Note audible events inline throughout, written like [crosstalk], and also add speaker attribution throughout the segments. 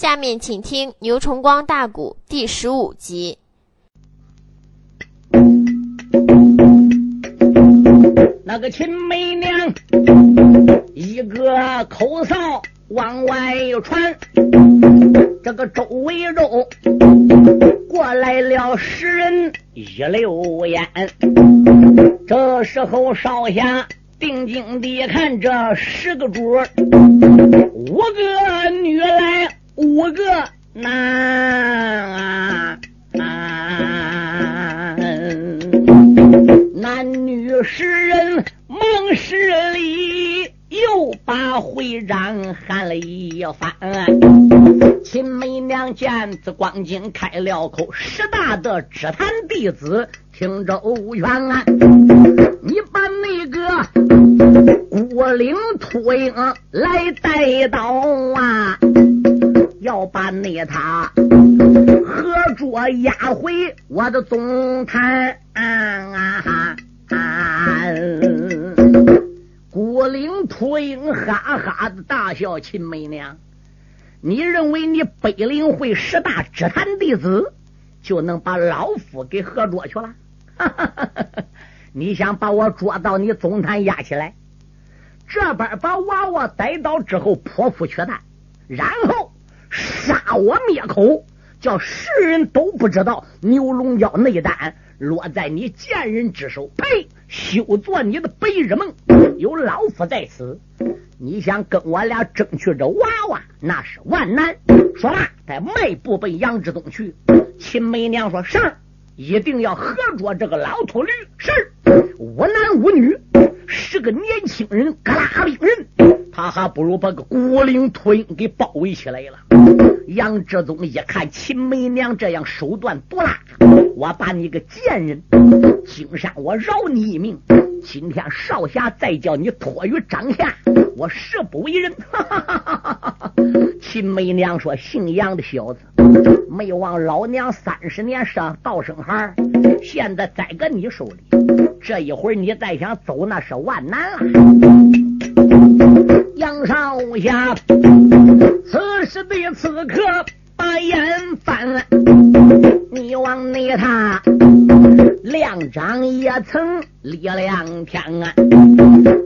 Speaker 1: 下面请听牛崇光大鼓第十五集。
Speaker 2: 那个秦媚娘一个口哨往外传，这个周围中过来了十人一溜烟。这时候少侠定睛地看这十个主，五个女来，五个男。男女十人梦十里，又把会长喊了一番。秦媚娘见此光景，开了口：“师大的只坛弟子，听周全啊！你把那个孤岭秃鹰来带到啊，要把那他合捉押回我的总坛。”啊！孤岭秃鹰哈哈的大笑，秦媚娘，你认为你北灵会十大指坛弟子就能把老夫给合捉去了？[laughs] 你想把我捉到你总坛押起来，这边把娃娃逮到之后剖腹取蛋，然后杀我灭口，叫世人都不知道牛龙角内丹。落在你贱人之手，呸！休做你的白日梦！有老夫在此，你想跟我俩争取这娃娃，那是万难。说罢，在迈步奔杨志东去。秦媚娘说：“是，一定要合捉这个老秃驴。”是，无男无女，十个年轻人，嘎啦兵人，他还不如把个孤岭秃鹰给包围起来了。杨志宗一看秦媚娘这样手段毒辣。我把你个贱人，金山我饶你一命。今天少侠再叫你脱于掌下，我誓不为人。[laughs] 秦媚娘说：“姓杨的小子，没忘老娘三十年上道生孩，现在栽搁你手里，这一会儿你再想走，那是万难了！”杨少侠，此时的此刻。把眼翻，你往内他亮掌也曾力量天啊，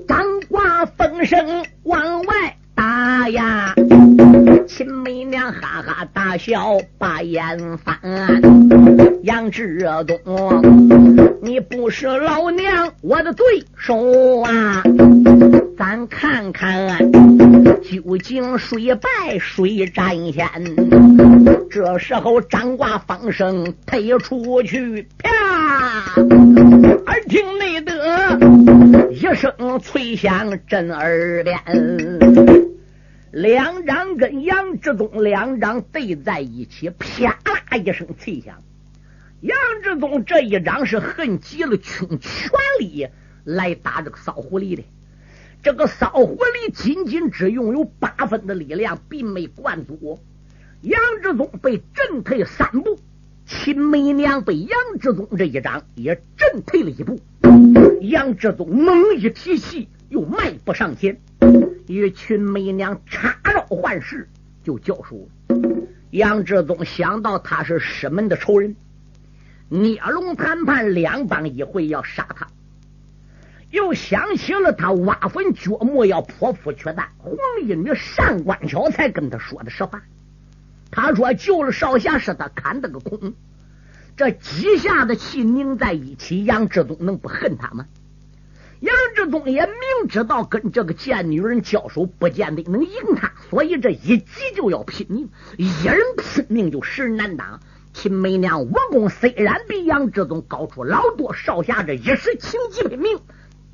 Speaker 2: 掌挂风声往笑，把眼翻。杨志东，你不是老娘我的对手啊！咱看看究竟谁败谁占先。这时候掌挂风声推出去，啪！耳听内得一声脆响震耳边。两掌跟杨志忠两掌对在一起，啪啦一声脆响。杨志忠这一掌是恨极了倾全力来打这个骚狐狸的。这个骚狐狸仅仅只拥有八分的力量，并没灌足。杨志忠被震退三步，秦媚娘被杨志忠这一掌也震退了一步。杨志忠猛一提气，又迈步上前。与群媚娘插招换式，就交手。杨志宗想到他是师门的仇人，聂龙谈判两帮一回要杀他，又想起了他挖坟掘墓要剖腹取蛋，黄衣女上官巧才跟他说的实话。他说救了少侠是他砍得个空，这几下的气拧在一起，杨志宗能不恨他吗？杨志忠也明知道跟这个贱女人交手不见得能赢他，所以这一急就要拼命。一人拼命就十人难当。秦媚娘武功虽然比杨志忠高出老多，少侠这一时情急拼命，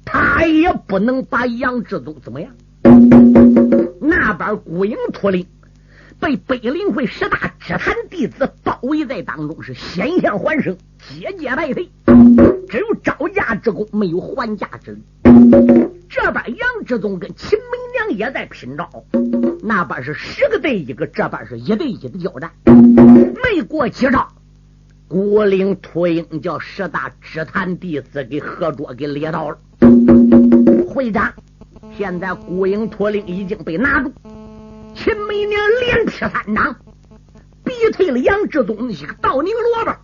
Speaker 2: 他也不能把杨志忠怎么样。那边孤影秃灵被北陵会十大支坛弟子包围在当中，是险象环生，节节败退。只有招架之功，没有还价之力。这边杨志宗跟秦媚娘也在拼招，那边是十个对一个，这边是一对一的交战。没过几招，孤灵秃鹰叫十大支坛弟子给合捉给猎到了。会长，现在孤影秃鹰已经被拿住，秦媚娘连劈三掌，逼退了杨志宗一个倒拧萝卜，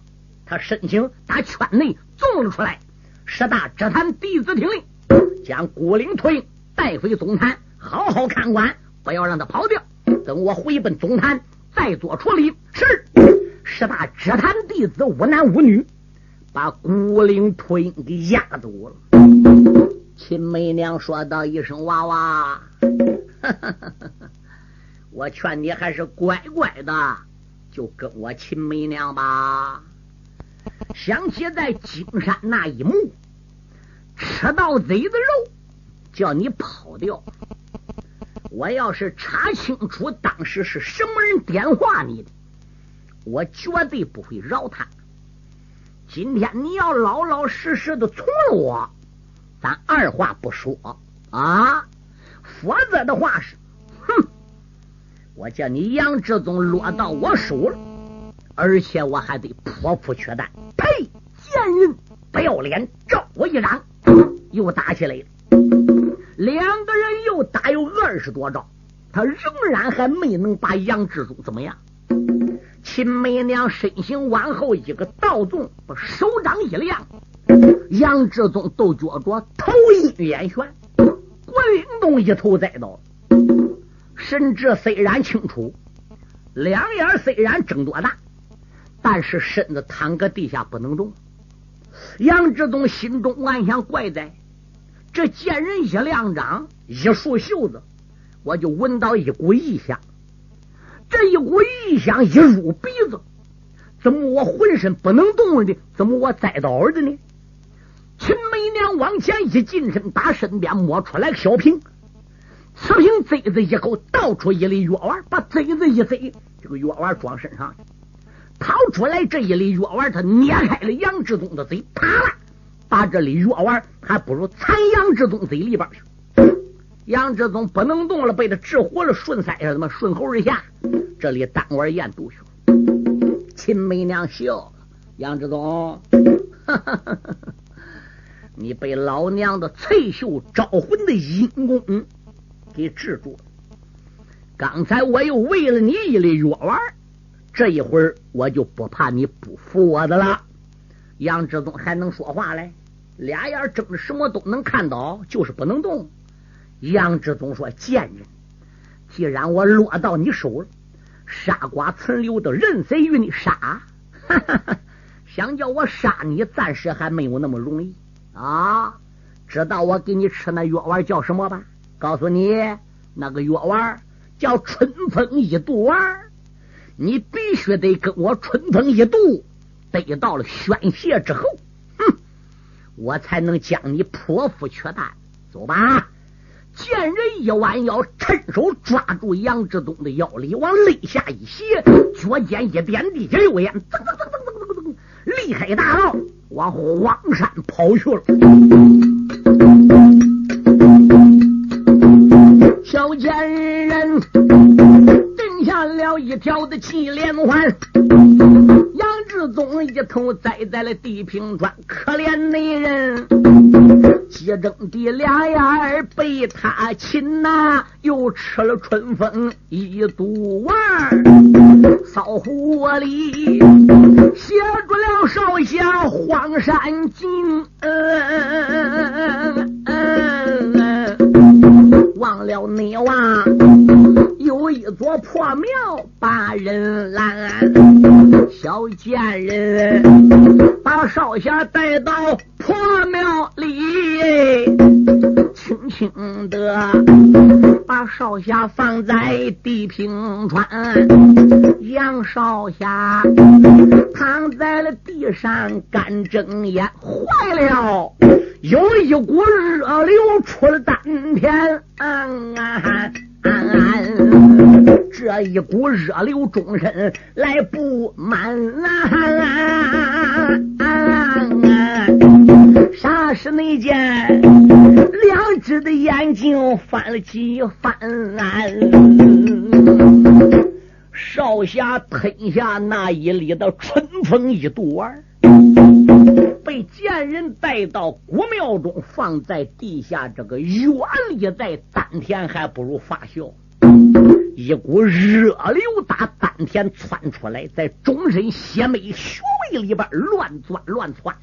Speaker 2: 他申请打圈内纵了出来。十大只坛弟子听令，将孤灵推带回总坛，好好看管，不要让他跑掉。等我回奔总坛，再做处理。是十大只坛弟子无男无女，把孤灵推给压住了。秦媚娘说道一声：“娃娃，我劝你还是乖乖的，就跟我秦媚娘吧。”想起在金山那一幕，吃到贼的肉，叫你跑掉。我要是查清楚当时是什么人点化你的，我绝对不会饶他。今天你要老老实实的从了我，咱二话不说啊，否则的话是，哼，我叫你杨志宗落到我手了。而且我还得泼妇缺蛋！呸！贱人，不要脸！照我一掌，又打起来了。两个人又打有二十多招，他仍然还没能把杨志忠怎么样。秦媚娘身形往后一个倒纵，把手掌一亮，杨志忠都觉着头晕眼眩，滚动一头栽倒。神志虽然清楚，两眼虽然睁多大。但是身子躺搁地下不能动，杨志东心中暗想：怪哉！这贱人一亮掌，一束袖子，我就闻到一股异香。这一股异香一入鼻子，怎么我浑身不能动了呢？怎么我栽倒了的呢？秦媚娘往前一近身，打身边摸出来个小瓶，此瓶贼子一口倒出一粒药丸，把贼子一贼，这个药丸装身上。掏出来这一粒药丸，他捏开了杨志忠的嘴，啪啦，把这粒药丸还不如藏杨志忠嘴里边去。杨志忠不能动了，被他治活了，顺腮上怎么顺喉而下，这里丹丸咽肚去。秦媚娘笑了，杨志忠，[laughs] 你被老娘的翠袖招魂的阴功给治住了。刚才我又喂了你一粒药丸。这一会儿我就不怕你不服我的了。杨志忠还能说话嘞，俩眼睁着，什么都能看到，就是不能动。杨志忠说：“贱人，既然我落到你手了，杀瓜存留的，任谁与你杀？哈哈哈想叫我杀你，暂时还没有那么容易啊！知道我给你吃那药丸叫什么吧？告诉你，那个药丸叫春风一度丸。”你必须得跟我春风一度，得到了宣泄之后，哼，我才能将你剖腹取胆。走吧！见人一弯腰，趁手抓住杨志东的腰里，往肋下一斜，脚尖一点地下油烟，噔噔噔噔噔噔噔，离开大道，往荒山跑去了。小贱人。下了一条的气连环，杨志宗一头栽在了地平川，可怜那人，急睁的俩眼儿被他擒呐，又吃了春风一肚丸，骚狐狸写住了少侠荒山金，嗯嗯。忘了你娃，有一座破庙把人拦，小贱人把少侠带到破庙里，轻轻的把少侠放在地平川，杨少侠躺在了地上干睁眼，坏了。有一股热流出了丹田，啊，啊，啊这一股热流终身来不满啊！啥时那见两只的眼睛翻了几番？少侠吞下那一粒的春风一毒丸。被贱人带到古庙中，放在地下这个原理在丹田，还不如发酵。一股热流打丹田窜出来，在终身邪魅穴位里边乱钻乱窜。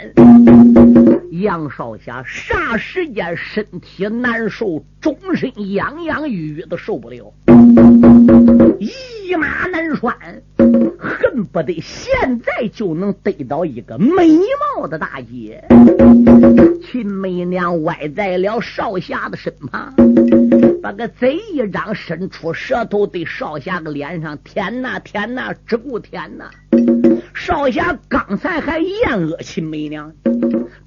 Speaker 2: 杨少侠霎时间身体难受，终身痒痒欲欲的受不了，一马难拴，恨不得现在就能得到一个美貌的大姐。秦媚娘歪在了少侠的身旁，把个嘴一张，伸出舌头对少侠的脸上舔呐舔呐，只顾舔呐。少侠刚才还厌恶秦媚娘，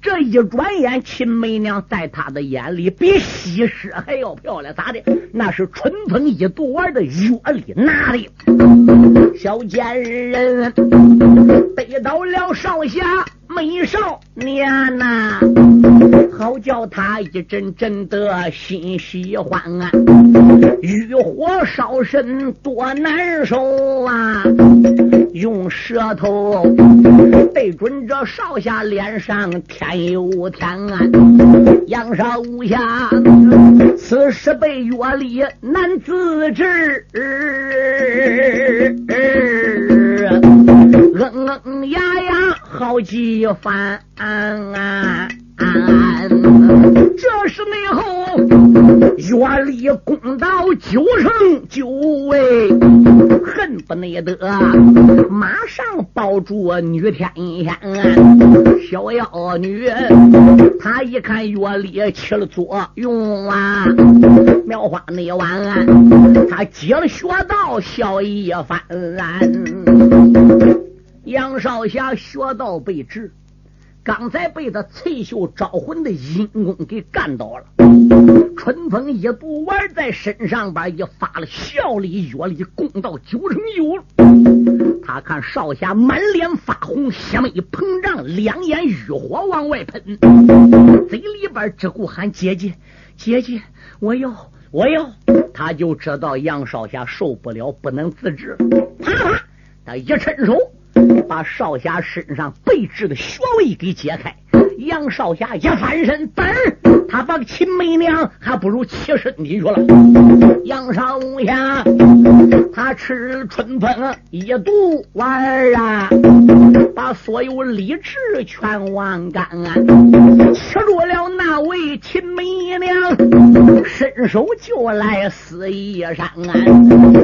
Speaker 2: 这一转眼，秦媚娘在他的眼里比西施还要漂亮，咋的？那是春风一度玩的月里拿的。小贱人背到了少侠美少年呐，好叫他一阵阵的心喜欢啊，欲火烧身多难受啊！用舌头对准这少侠脸上添油添啊，杨少侠此时被药力难自制。嗯嗯呀呀，好几番啊。这是内后原力攻到九成九位，恨不得马上抱住女天仙小妖女。他一看药力起了作用啊，妙花那晚，他接了穴道笑一番。杨少侠穴道被治。刚才被他翠袖招魂的阴功给干倒了，春风一度玩在身上边，一发了效力药力，攻到九成九。他看少侠满脸发红，血脉膨胀，两眼欲火往外喷，嘴里边只顾喊姐姐，姐姐，我要，我要。他就知道杨少侠受不了，不能自制，啪啪，他一伸手。把少侠身上被治的穴位给解开，杨少侠一翻身，噔，他把秦媚娘还不如起身你去了。杨少侠他吃春风一毒丸啊，把所有理智全忘干，啊吃住了那位秦媚娘，伸手就来撕衣裳啊，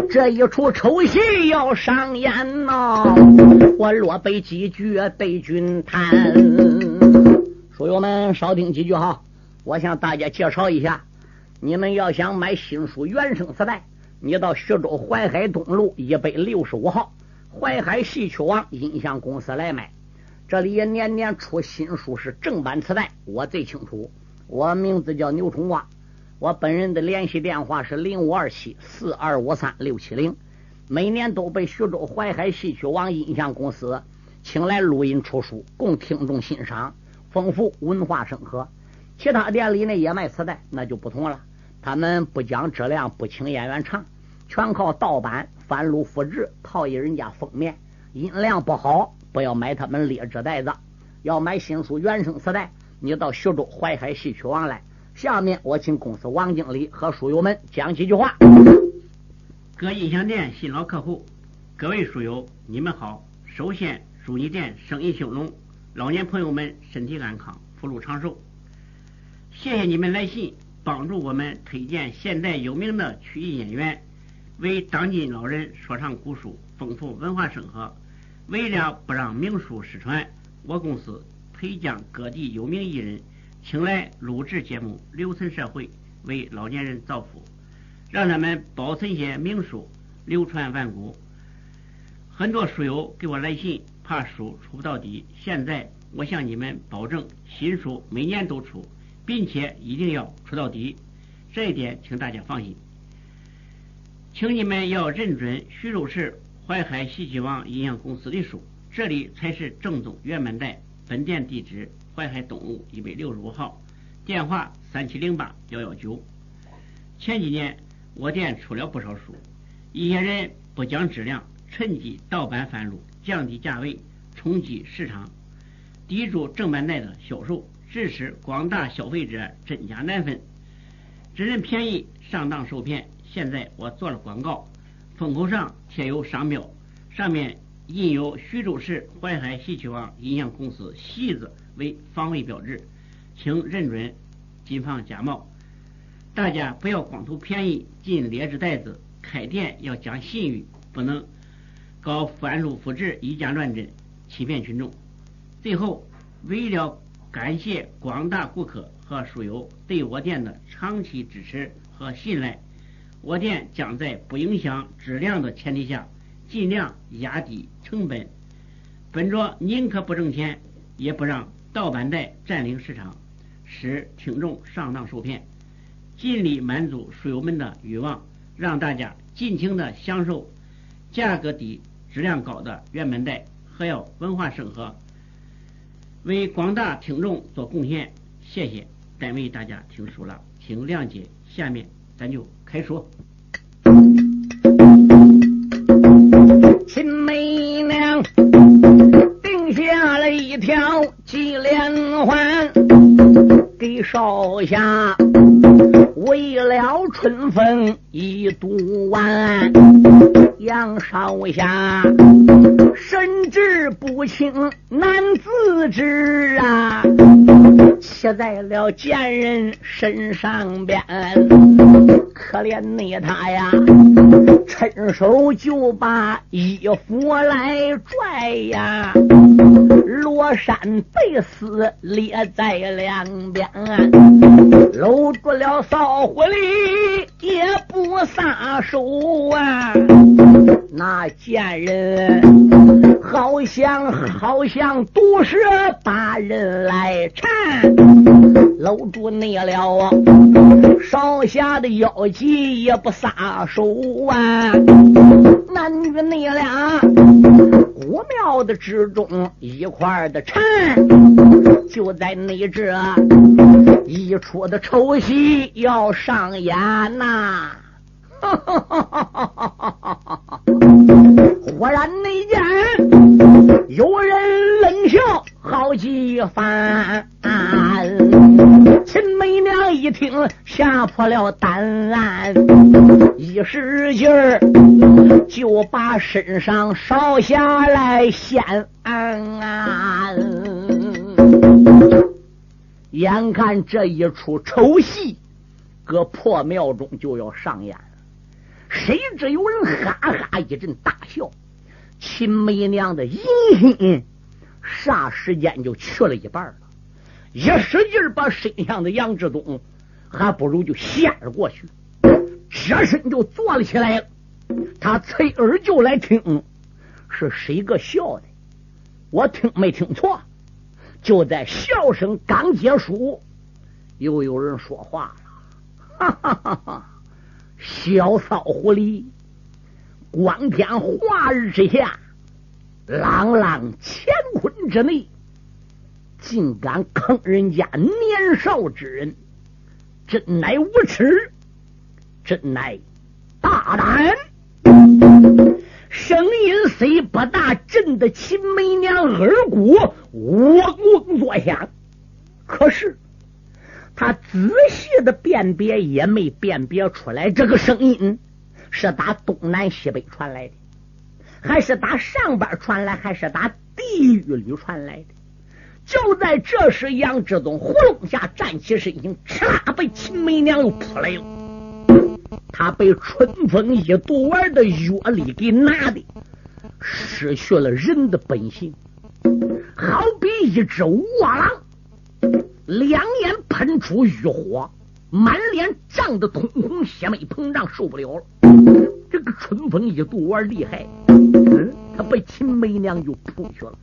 Speaker 2: 这一出丑戏要上演呐！我若背几句对君谈，书友们少听几句哈。我向大家介绍一下，你们要想买新书原声磁带，你到徐州淮海东路一百六十五号淮海戏曲网音像公司来买。这里也年年出新书是正版磁带，我最清楚。我名字叫牛春瓜，我本人的联系电话是零五二七四二五三六七零。每年都被徐州淮海戏曲网音像公司请来录音出书，供听众欣赏，丰富文化生活。其他店里呢也卖磁带，那就不同了。他们不讲质量，不请演员唱，全靠盗版、翻录、复制，套印人家封面。音量不好，不要买他们劣质袋子。要买新书原声磁带，你到徐州淮海戏曲网来。下面我请公司王经理和书友们讲几句话。
Speaker 3: 各音响店新老客户，各位书友，你们好！首先祝你店生意兴隆，老年朋友们身体安康，福禄长寿。谢谢你们来信，帮助我们推荐现代有名的曲艺演员，为当今老人说唱古书，丰富文化生活。为了不让名书失传，我公司推将各地有名艺人请来录制节目，留存社会，为老年人造福。让他们保存些名书，流传万古。很多书友给我来信，怕书出不到底。现在我向你们保证，新书每年都出，并且一定要出到底。这一点，请大家放心。请你们要认准徐州市淮海戏剧网音像公司的书，这里才是正宗原版带。本店地址：淮海东路一百六十五号，电话：三七零八幺幺九。前几年。我店出了不少书，一些人不讲质量，趁机盗版翻录，降低价位，冲击市场，抵住正版带的销售，致使广大消费者真假难分，只认便宜上当受骗。现在我做了广告，封口上贴有商标，上面印有徐州市淮海戏曲网音像公司“戏”字为防伪标志，请认准，谨防假冒。大家不要光图便宜进劣质袋子，开店要讲信誉，不能搞翻录复制、以假乱真，欺骗群众。最后，为了感谢广大顾客和书友对我店的长期支持和信赖，我店将在不影响质量的前提下，尽量压低成本，本着宁可不挣钱，也不让盗版带占领市场，使听众上当受骗。尽力满足书友们的欲望，让大家尽情的享受价格低、质量高的原版带，还要文化生活，为广大听众做贡献。谢谢，单位大家听书了，请谅解。下面咱就开说。
Speaker 2: 秦媚娘定下了一条金连环，给少下。为了春风一度完，杨少侠神志不清难自知啊，骑在了贱人身上边，可怜你他呀，伸手就把衣服来拽呀，罗衫被撕裂在两边，搂住了骚。狐狸也不撒手啊！那贱人好像好像毒蛇把人来缠，搂住你了啊少侠的腰肌也不撒手啊！男女你俩古庙的之中一块的缠，就在你这一出的丑戏要。上演呐！哈哈哈哈哈！哈哈哈哈哈忽然那间有人冷笑好几番，秦媚娘一听吓破了胆，一使劲儿就把身上烧下来掀。眼看这一出丑戏。搁破庙中就要上演，谁知有人哈哈一阵大笑，秦梅娘的淫心霎时间就去了一半了，一使劲把身上的杨志东还不如就掀了过去，这身就坐了起来了。他侧耳就来听是谁个笑的，我听没听错？就在笑声刚结束，又有人说话了。哈哈哈！哈小骚狐狸，光天化日之下，朗朗乾坤之内，竟敢坑人家年少之人，真乃无耻，真乃大胆！声音虽不大，震得秦媚娘耳骨嗡嗡作响，可是。他仔细的辨别也没辨别出来，这个声音是打东南西北传来的，还是打上边传来，还是打地狱里传来的？就在这时，杨志东呼隆下站起身形，哧啦被秦媚娘又扑来了。他被春风一毒丸的药力给拿的，失去了人的本性，好比一只卧狼。两眼喷出欲火，满脸涨得通红，血脉膨胀，受不了了。这个春风一度玩厉害，嗯，他被秦媚娘就扑去了。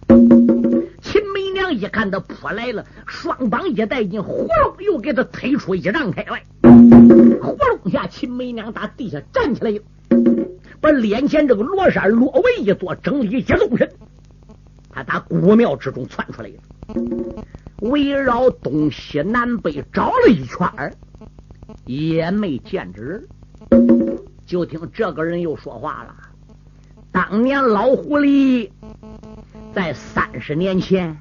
Speaker 2: 秦媚娘一看他扑来了，双膀一带劲，呼隆又给他推出一丈开外。呼隆下，秦媚娘打地下站起来，把脸前这个罗衫罗围一做，整理一纵身，他打古庙之中窜出来了。围绕东西南北找了一圈也没见着人。就听这个人又说话了：“当年老狐狸在三十年前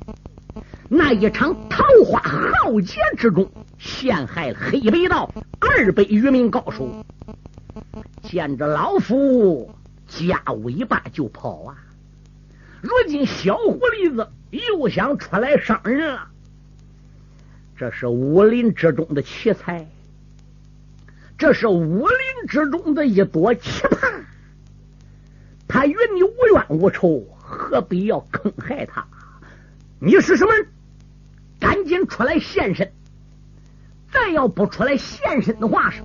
Speaker 2: 那一场桃花浩劫之中，陷害黑白道二百余名高手。见着老夫夹尾巴就跑啊！如今小狐狸子又想出来伤人了，这是武林之中的奇才，这是武林之中的一朵奇葩。他与你无冤无仇，何必要坑害他？你是什么人？赶紧出来现身！再要不出来现身的话，是，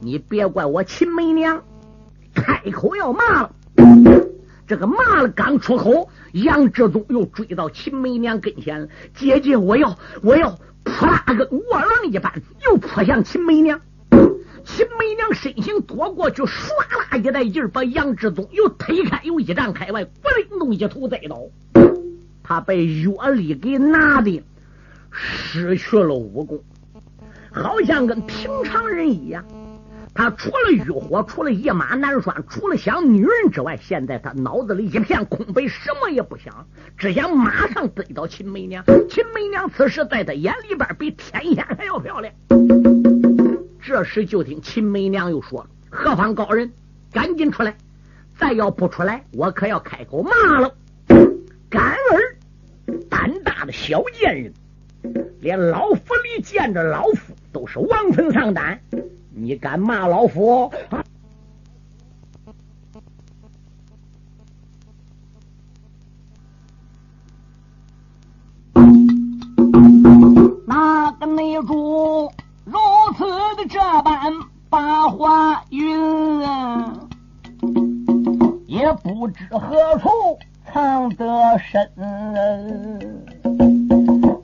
Speaker 2: 你别怪我秦梅娘开口要骂了。这个骂了刚出口，杨志忠又追到秦梅娘跟前了。姐姐，我要，我要扑啦跟卧龙一般，又扑向秦梅娘。秦梅娘身形躲过去，唰啦一带劲儿，把杨志忠又推开，又一丈开外，咕灵咚一头栽倒。他被药力给拿的失去了武功，好像跟平常人一样。他除了欲火，除了一马难拴，除了想女人之外，现在他脑子里一片空白，什么也不想，只想马上追到秦梅娘。秦梅娘此时在他眼里边比天仙还要漂亮。这时就听秦梅娘又说：“何方高人，赶紧出来！再要不出来，我可要开口骂了。”干儿胆大的小贱人，连老府里见着老夫都是望风丧胆。你敢骂老夫？哪个内主如此的这般把话云？也不知何处藏得深。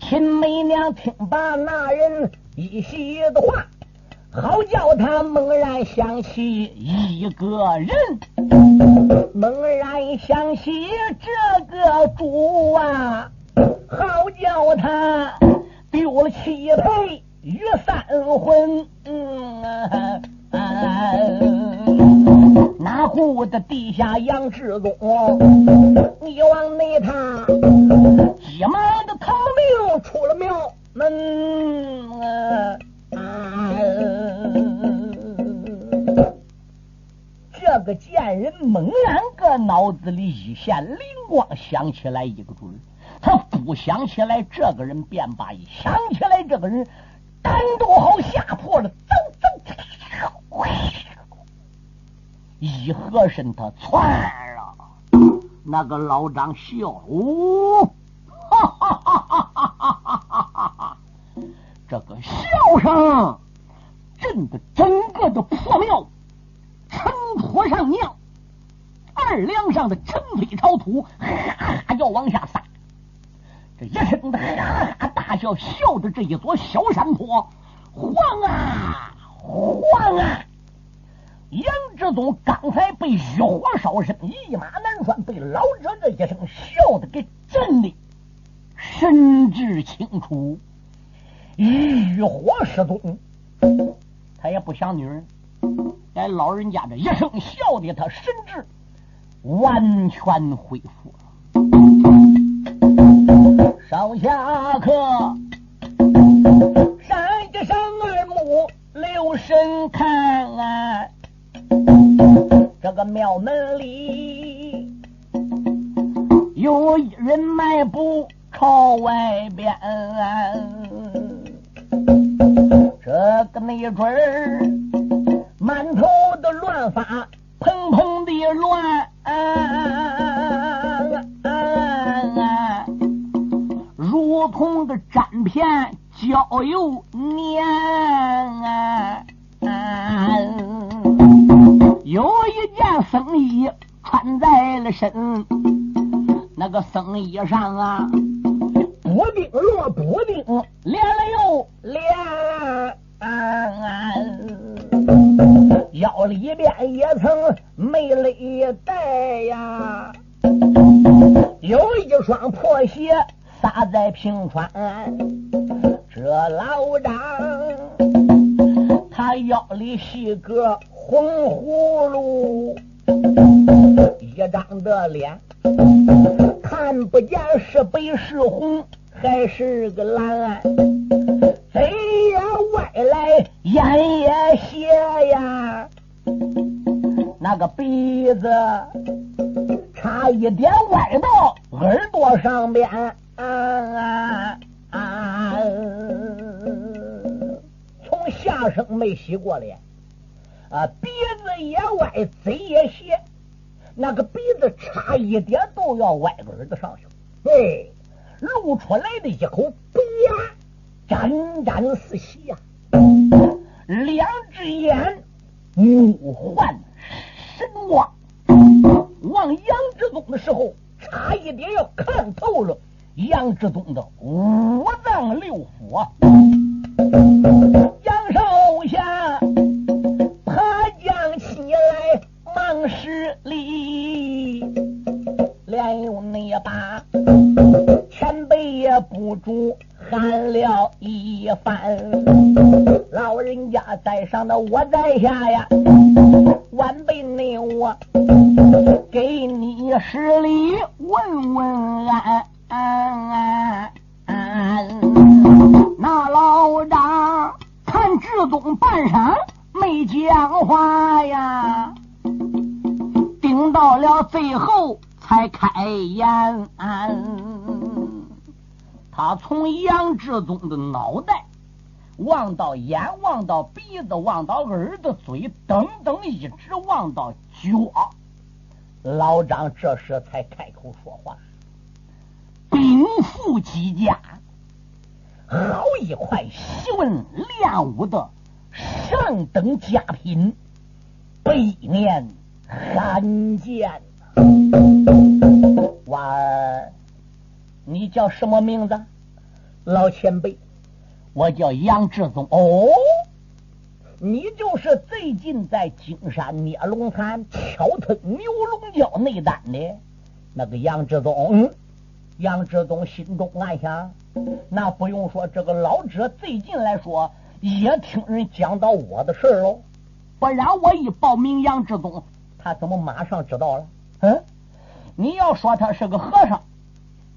Speaker 2: 秦梅娘听罢那人一席的话。好叫他猛然想起一个人，猛然想起这个主啊！好叫他丢了七配与三魂，哪顾得地下杨志宗，你往那他急忙的逃命出了庙门。啊个贱人猛然个脑子里一现灵光，想起来一个主儿。他不想起来这个人便罢，一想起来这个人胆都好吓破了，走走，一合身他窜了。那个老张笑，哈哈哈哈哈哈哈哈！这个笑声震得整个的破庙。坡上尿，二梁上的尘飞朝土，哈哈要往下撒。这一声的哈哈大笑，笑的这一座小山坡晃啊晃啊！杨志宗刚才被欲火烧身，一马难拴，被老者这一声笑的给震的神志清楚，欲火失踪，他也不想女人。在老人家这一声笑的，他神智完全恢复了。上下课，山一上二目留神看，啊，这个庙门里有一人迈步朝外边，这个没准儿。满头的乱发，蓬蓬的乱，如同的粘片焦油粘。有一件僧衣穿在了身，那个僧衣上啊，补丁落补丁，连了又连。腰里边也曾没勒带呀，有一双破鞋撒在平川。这老张他腰里系个红葫芦，一张的脸看不见是白是红还是个蓝。嘴也歪来，眼也斜呀，那个鼻子差一点歪到耳朵上边，啊啊啊！从下生没洗过脸，啊，鼻子也歪，嘴也斜，那个鼻子差一点都要歪到耳朵上去，哎，露出来的一口白牙，沾沾似血呀，两只眼目换。神望，望杨志东的时候，差一点要看透了杨志东的五脏六腑我在下呀。到鼻子，望到耳朵、嘴，等等，一直望到脚。老张这时才开口说话：“禀赋几家，好一块习文练武的上等佳品，百年罕见。娃儿，你叫什么名字？老前辈。”我叫杨志宗哦，你就是最近在金山捏龙潭挑吞牛龙角内丹的那个杨志宗。嗯，杨志宗心中暗想：那不用说，这个老者最近来说也听人讲到我的事喽。不然我一报名杨志宗，他怎么马上知道了？嗯，你要说他是个和尚，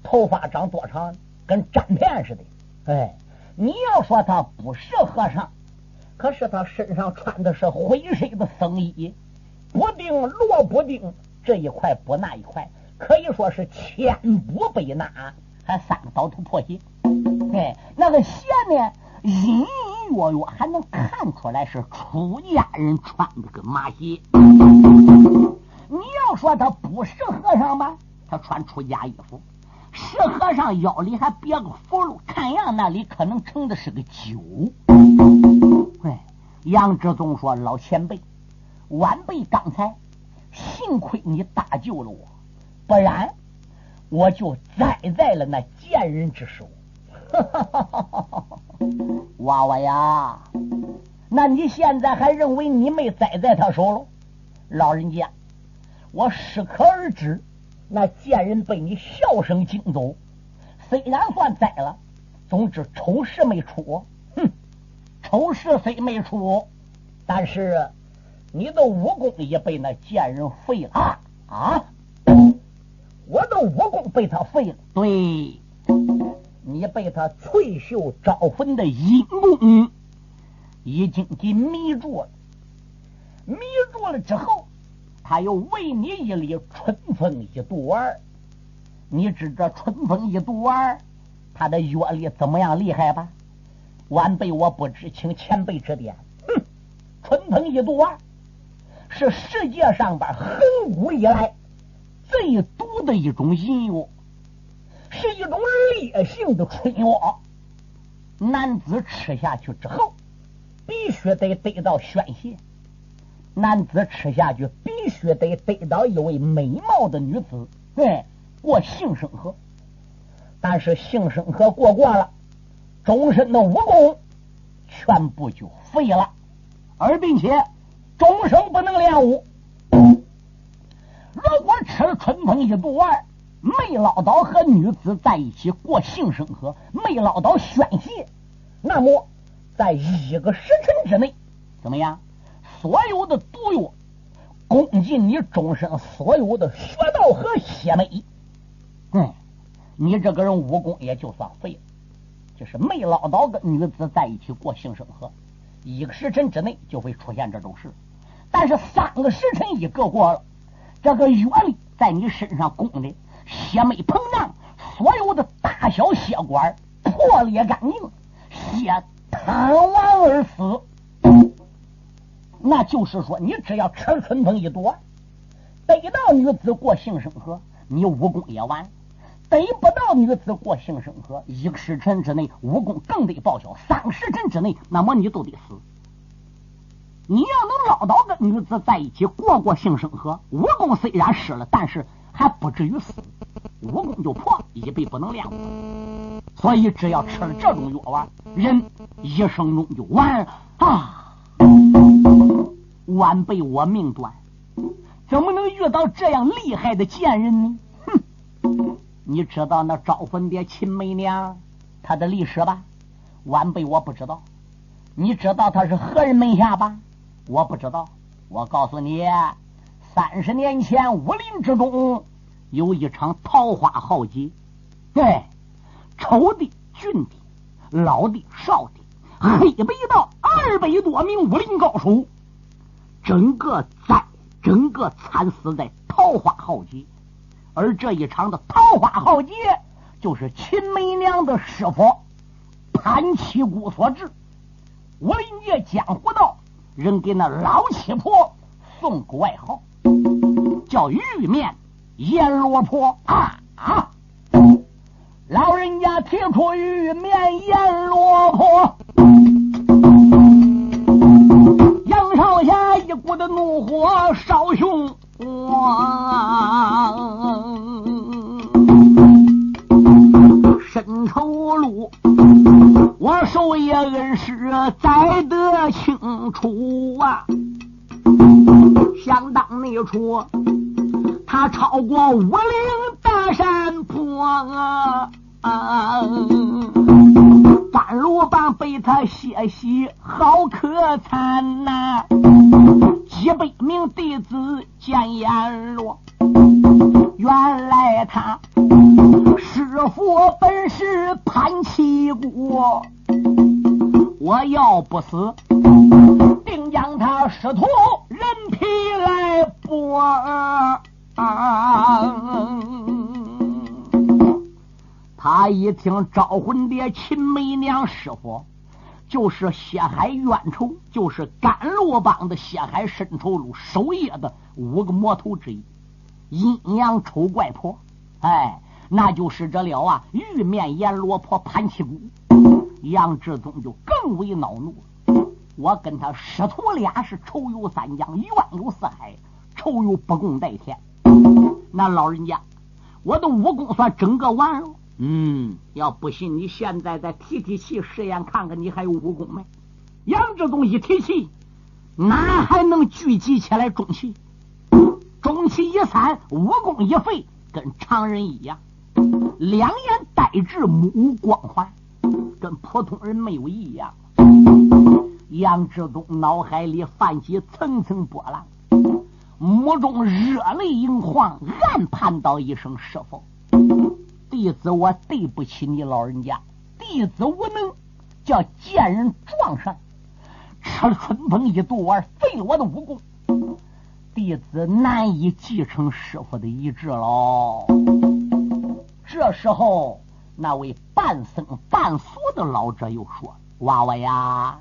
Speaker 2: 头发长多长，跟粘片似的，哎。你要说他不是和尚，可是他身上穿的是灰色的僧衣，不定罗不定，这一块补那一块，可以说是千补百纳，还三个倒头破鞋。哎，那个鞋呢，隐隐约约还能看出来是出家人穿的个麻鞋。你要说他不是和尚吧，他穿出家衣服。是和尚腰里还别个符箓，看样那里可能盛的是个酒。哎，杨志忠说：“老前辈，晚辈刚才幸亏你搭救了我，不然我就栽在了那贱人之手。[laughs] ”娃娃呀，那你现在还认为你没栽在他手了？老人家，我适可而止。那贱人被你笑声惊走，虽然算栽了，总之丑事没出。哼，丑事虽没出，但是你的武功也被那贱人废了啊！我的武功被他废了，对，你被他翠袖招魂的阴功已经给迷住了，迷住了之后。他又为你一粒春风一度儿，你知这春风一度儿，他的药力怎么样厉害吧？晚辈我不知，请前辈指点。哼，春风一度丸是世界上边很古以来最毒的一种淫药，是一种烈性的春药。男子吃下去之后，必须得得到宣泄。男子吃下去，必须得得到一位美貌的女子，嗯，过性生活。但是性生活过惯了，终身的武功全部就废了，而并且终生不能练武。如果吃了春风一毒丸，没捞到和女子在一起过性生活，没捞到宣泄，那么在一个时辰之内，怎么样？所有的毒药攻进你终身所有的穴道和血脉，嗯，你这个人武功也就算废了。就是没捞到跟女子在一起过性生活，一个时辰之内就会出现这种事。但是三个时辰一个过了，这个药力在你身上攻的血脉膨胀，所有的大小血管破裂干净，血淌完而死。那就是说，你只要吃了春风一朵，逮到女子过性生活，你武功也完；得不到女子过性生活，一个时辰之内武功更得报销，三个时辰之内，那么你都得死。你要能捞到跟女子在一起过过性生活，武功虽然失了，但是还不至于死，武功就破，一辈不能练。所以只要吃了这种药丸，人一生中就完啊！晚辈我命短，怎么能遇到这样厉害的贱人呢？哼！你知道那招魂蝶秦媚娘她的历史吧？晚辈我不知道。你知道她是何人门下吧？我不知道，我告诉你，三十年前武林之中有一场桃花浩劫，对，丑的、俊的、老的、少的，黑白道二百多名武林高手，整个在整个惨死在桃花浩劫，而这一场的桃花浩劫，就是秦媚娘的师傅潘七姑所致。武林界江湖道。人给那老七婆送个外号，叫玉面阎罗婆啊啊！老人家提出玉面阎罗婆，杨少侠一股的怒火烧胸深仇路。我守夜恩师再得清楚啊！想当那处，他超过五岭大山坡啊！甘罗棒被他血洗，好可惨呐！几百名弟子见阎罗，原来他。师傅本是潘七姑，我要不死，定将他师徒人皮来剥。他一听招魂蝶秦媚娘师傅，就是血海冤仇，就是甘露帮的血海深仇路守夜的五个魔头之一，阴阳丑怪婆，哎。那就是这了啊！玉面阎罗婆潘七姑，杨志宗就更为恼怒了。我跟他师徒俩是仇有三江，怨有四海，仇有不共戴天。那老人家，我的武功算整个完了。嗯，要不信，你现在再提提气试验看看，你还有武功没？杨志宗一提气，哪还能聚集起来中气？中气一散，武功一废，跟常人一样。两眼呆滞，目无光环，跟普通人没有一样。杨志东脑海里泛起层层波浪，目中热泪盈眶，暗叹道一声：“师傅，弟子我对不起你老人家，弟子无能，叫贱人撞上，吃了春风一毒丸，废了我的武功，弟子难以继承师傅的遗志喽。”这时候，那位半僧半俗的老者又说：“娃娃呀，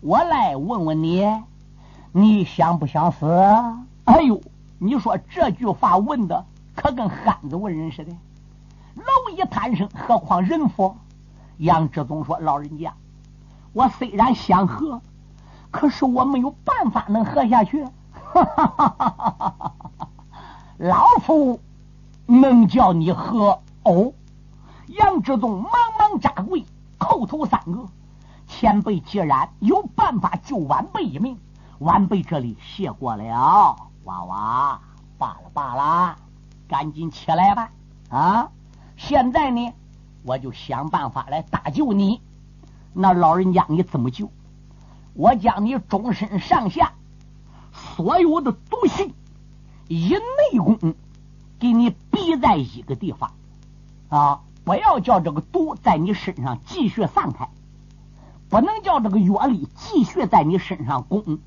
Speaker 2: 我来问问你，你想不想死？”哎呦，你说这句话问的可跟汉子问人似的。蝼蚁贪生，何况人佛？杨志宗说：“老人家，我虽然想喝，可是我没有办法能喝下去。哈 [laughs] 老夫能叫你喝。”哦，杨志宗忙忙扎跪，叩头三个。前辈既然有办法救晚辈一命，晚辈这里谢过了。娃娃，罢了罢了，赶紧起来吧。啊，现在呢，我就想办法来搭救你。那老人家，你怎么救？我将你终身上下所有的毒性以内功给你逼在一个地方。啊！不要叫这个毒在你身上继续散开，不能叫这个药力继续在你身上攻。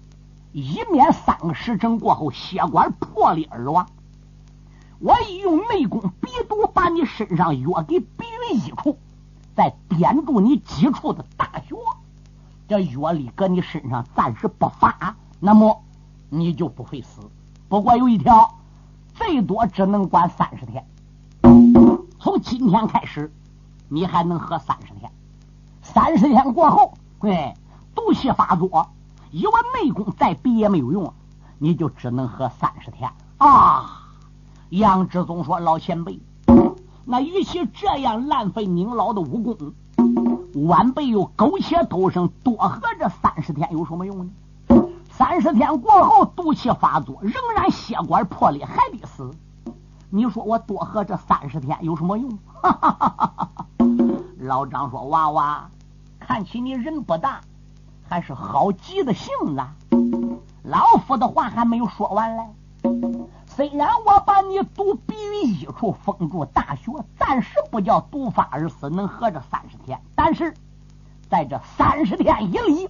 Speaker 2: 以免三个时辰过后血管破裂而亡。我已用内功逼毒，把你身上药给逼于一处，再点住你几处的大穴。这药力搁你身上暂时不发，那么你就不会死。不过有一条，最多只能管三十天。从今天开始，你还能喝三十天。三十天过后，哎，毒气发作，以我内功再逼也没有用，你就只能喝三十天啊！杨志宗说：“老前辈，那与其这样浪费您老的武功，晚辈又苟且偷生，多喝这三十天有什么用呢？三十天过后，毒气发作，仍然血管破裂，还得死。你说我多喝这三十天有什么用？”！[laughs] 老张说：“娃娃，看起你人不大，还是好急的性子。老夫的话还没有说完嘞。”虽然我把你毒逼于一处，封住大穴，暂时不叫毒发而死，能活这三十天。但是在这三十天以里，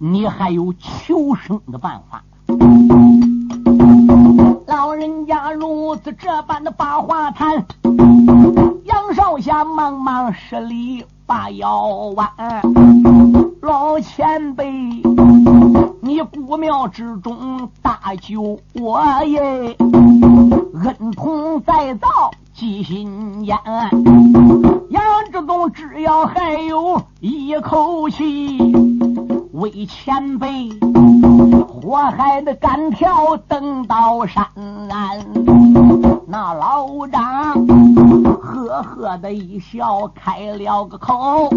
Speaker 2: 你还有求生的办法。老人家如此这般的把话谈，杨少侠忙忙施礼，把腰弯。老前辈，你古庙之中大救我耶，恩同再造记心烟。杨志忠只要还有一口气，为前辈火海的干条登到山。那老张呵呵的一笑，开了个口：“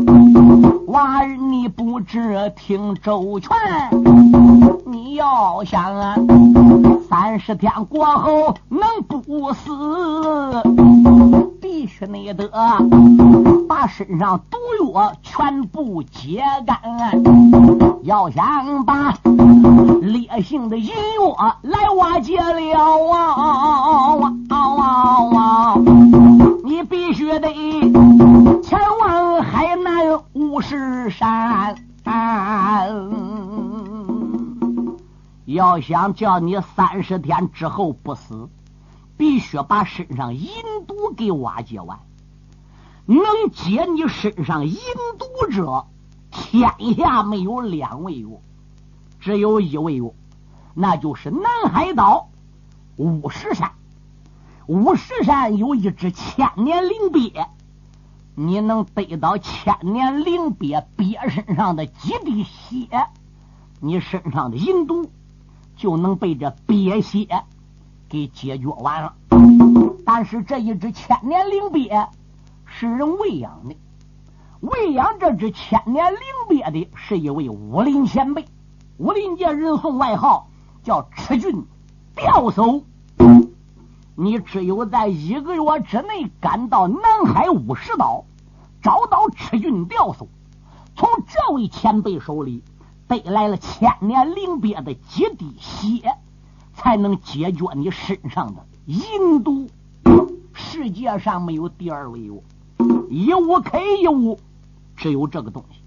Speaker 2: 娃儿，你不知听周全，你要想啊，三十天过后能不死，你得把身上毒药全部解干。要想把烈性的淫药来瓦解了啊！”啊！你必须得前往海南五石山，啊要想叫你三十天之后不死，必须把身上阴毒给瓦解完。能解你身上阴毒者，天下没有两位哟，只有一位哟，那就是南海岛五石山。五石山有一只千年灵鳖，你能得到千年灵鳖鳖身上的几滴血，你身上的阴毒就能被这鳖血给解决完了。但是这一只千年灵鳖是人喂养的，喂养这只千年灵鳖的是一位武林前辈，武林界人送外号叫赤俊吊叟。你只有在一个月之内赶到南海五十岛，找到赤军吊叟，从这位前辈手里得来了千年灵鳖的几滴血，才能解决你身上的阴毒。世界上没有第二味药，一无 K 一物，只有这个东西。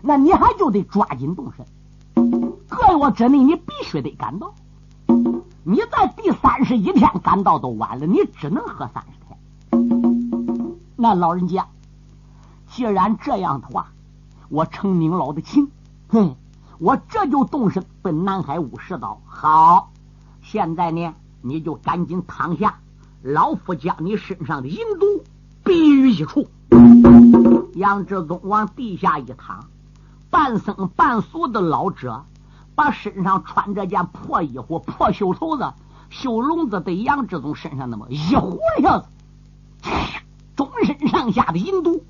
Speaker 2: 那你还就得抓紧动身，个月之内你必须得赶到。你在第三十一天赶到都晚了，你只能喝三十天。那老人家，既然这样的话，我承您老的情，哼，我这就动身奔南海五十岛。好，现在呢，你就赶紧躺下，老夫将你身上的阴毒逼于一处。杨志宗往地下一躺，半僧半俗的老者。把身上穿这件破衣服、破袖头子、袖笼子，对杨志宗身上那么一呼一下子，终身上下的阴毒，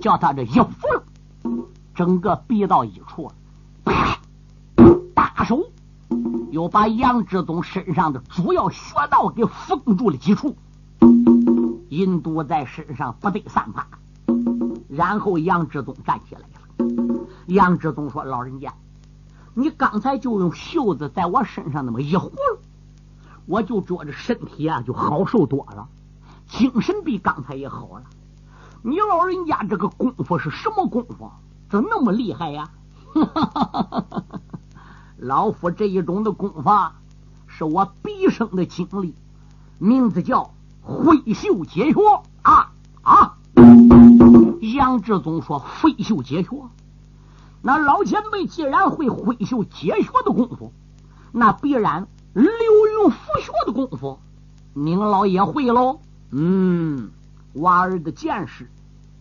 Speaker 2: 叫他这一服，整个逼到一处了。啪！大手又把杨志宗身上的主要穴道给封住了几处，阴毒在身上不得散发。然后杨志宗站起来了。杨志宗说：“老人家。”你刚才就用袖子在我身上那么一呼噜，我就觉着身体啊就好受多了，精神比刚才也好了。你老人家这个功夫是什么功夫？怎那么厉害呀？[laughs] 老夫这一种的功法是我毕生的经历，名字叫挥袖解穴啊啊！杨志宗说：“挥袖解穴，那老前辈既然会挥袖解穴的功夫，那必然流云拂穴的功夫，您老也会喽。嗯，娃儿的见识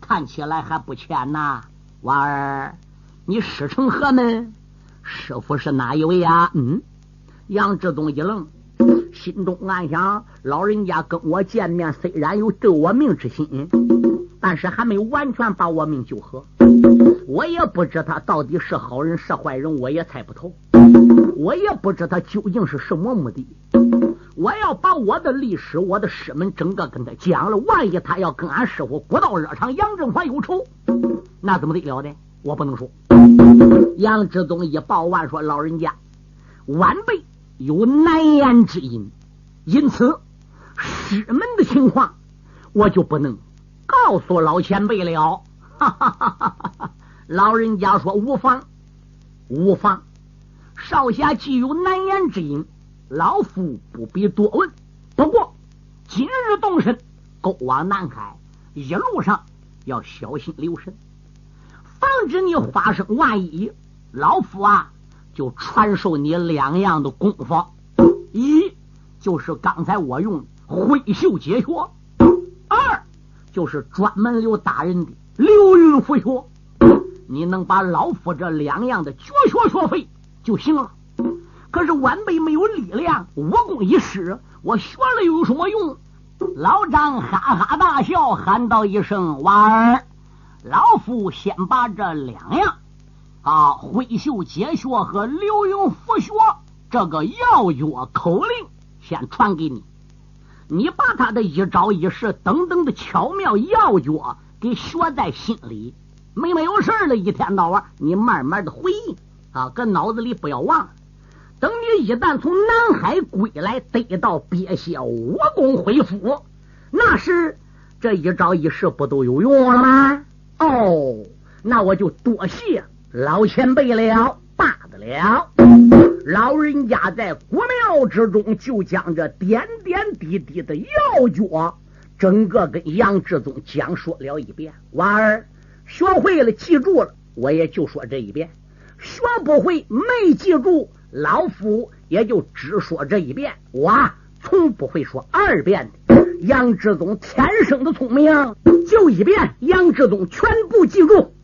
Speaker 2: 看起来还不浅呐。娃儿，你师承何门？师傅是哪一位呀？嗯，杨志东一愣，心中暗想：老人家跟我见面，虽然有救我命之心。但是还没有完全把我命救活，我也不知他到底是好人是坏人，我也猜不透。我也不知他究竟是什么目的。我要把我的历史、我的师门整个跟他讲了，万一他要跟俺师傅古道热肠杨振华有仇，那怎么得了呢？我不能说。杨志宗一报万说：“老人家，晚辈有难言之隐，因此师门的情况我就不能。”告诉老前辈了，哈哈哈哈哈！老人家说无妨，无妨。少侠既有难言之隐，老夫不必多问。不过今日动身，勾往南海，一路上要小心留神，防止你发生万一。老夫啊，就传授你两样的功夫：一就是刚才我用挥袖解穴；二。就是专门留大人的流云拂穴，你能把老夫这两样的绝学学会就行了。可是晚辈没有力量，武功一失，我学了有什么用？老张哈哈大笑，喊道一声：“娃儿，老夫先把这两样啊，挥袖解穴和流云拂穴这个要诀口令先传给你。”你把他的一招一式等等的巧妙要诀给学在心里，没没有事了，一天到晚你慢慢的回忆啊，搁脑子里不要忘。等你一旦从南海归来，得到憋血武功恢复，那时这一招一式不都有用了吗？哦，那我就多谢老前辈了，罢了。老人家在古庙之中，就将这点点滴滴的要诀，整个跟杨志宗讲说了一遍。娃儿学会了，记住了，我也就说这一遍；学不会，没记住，老夫也就只说这一遍。我从不会说二遍的。杨志宗天生的聪明，就一遍，杨志宗全部记住。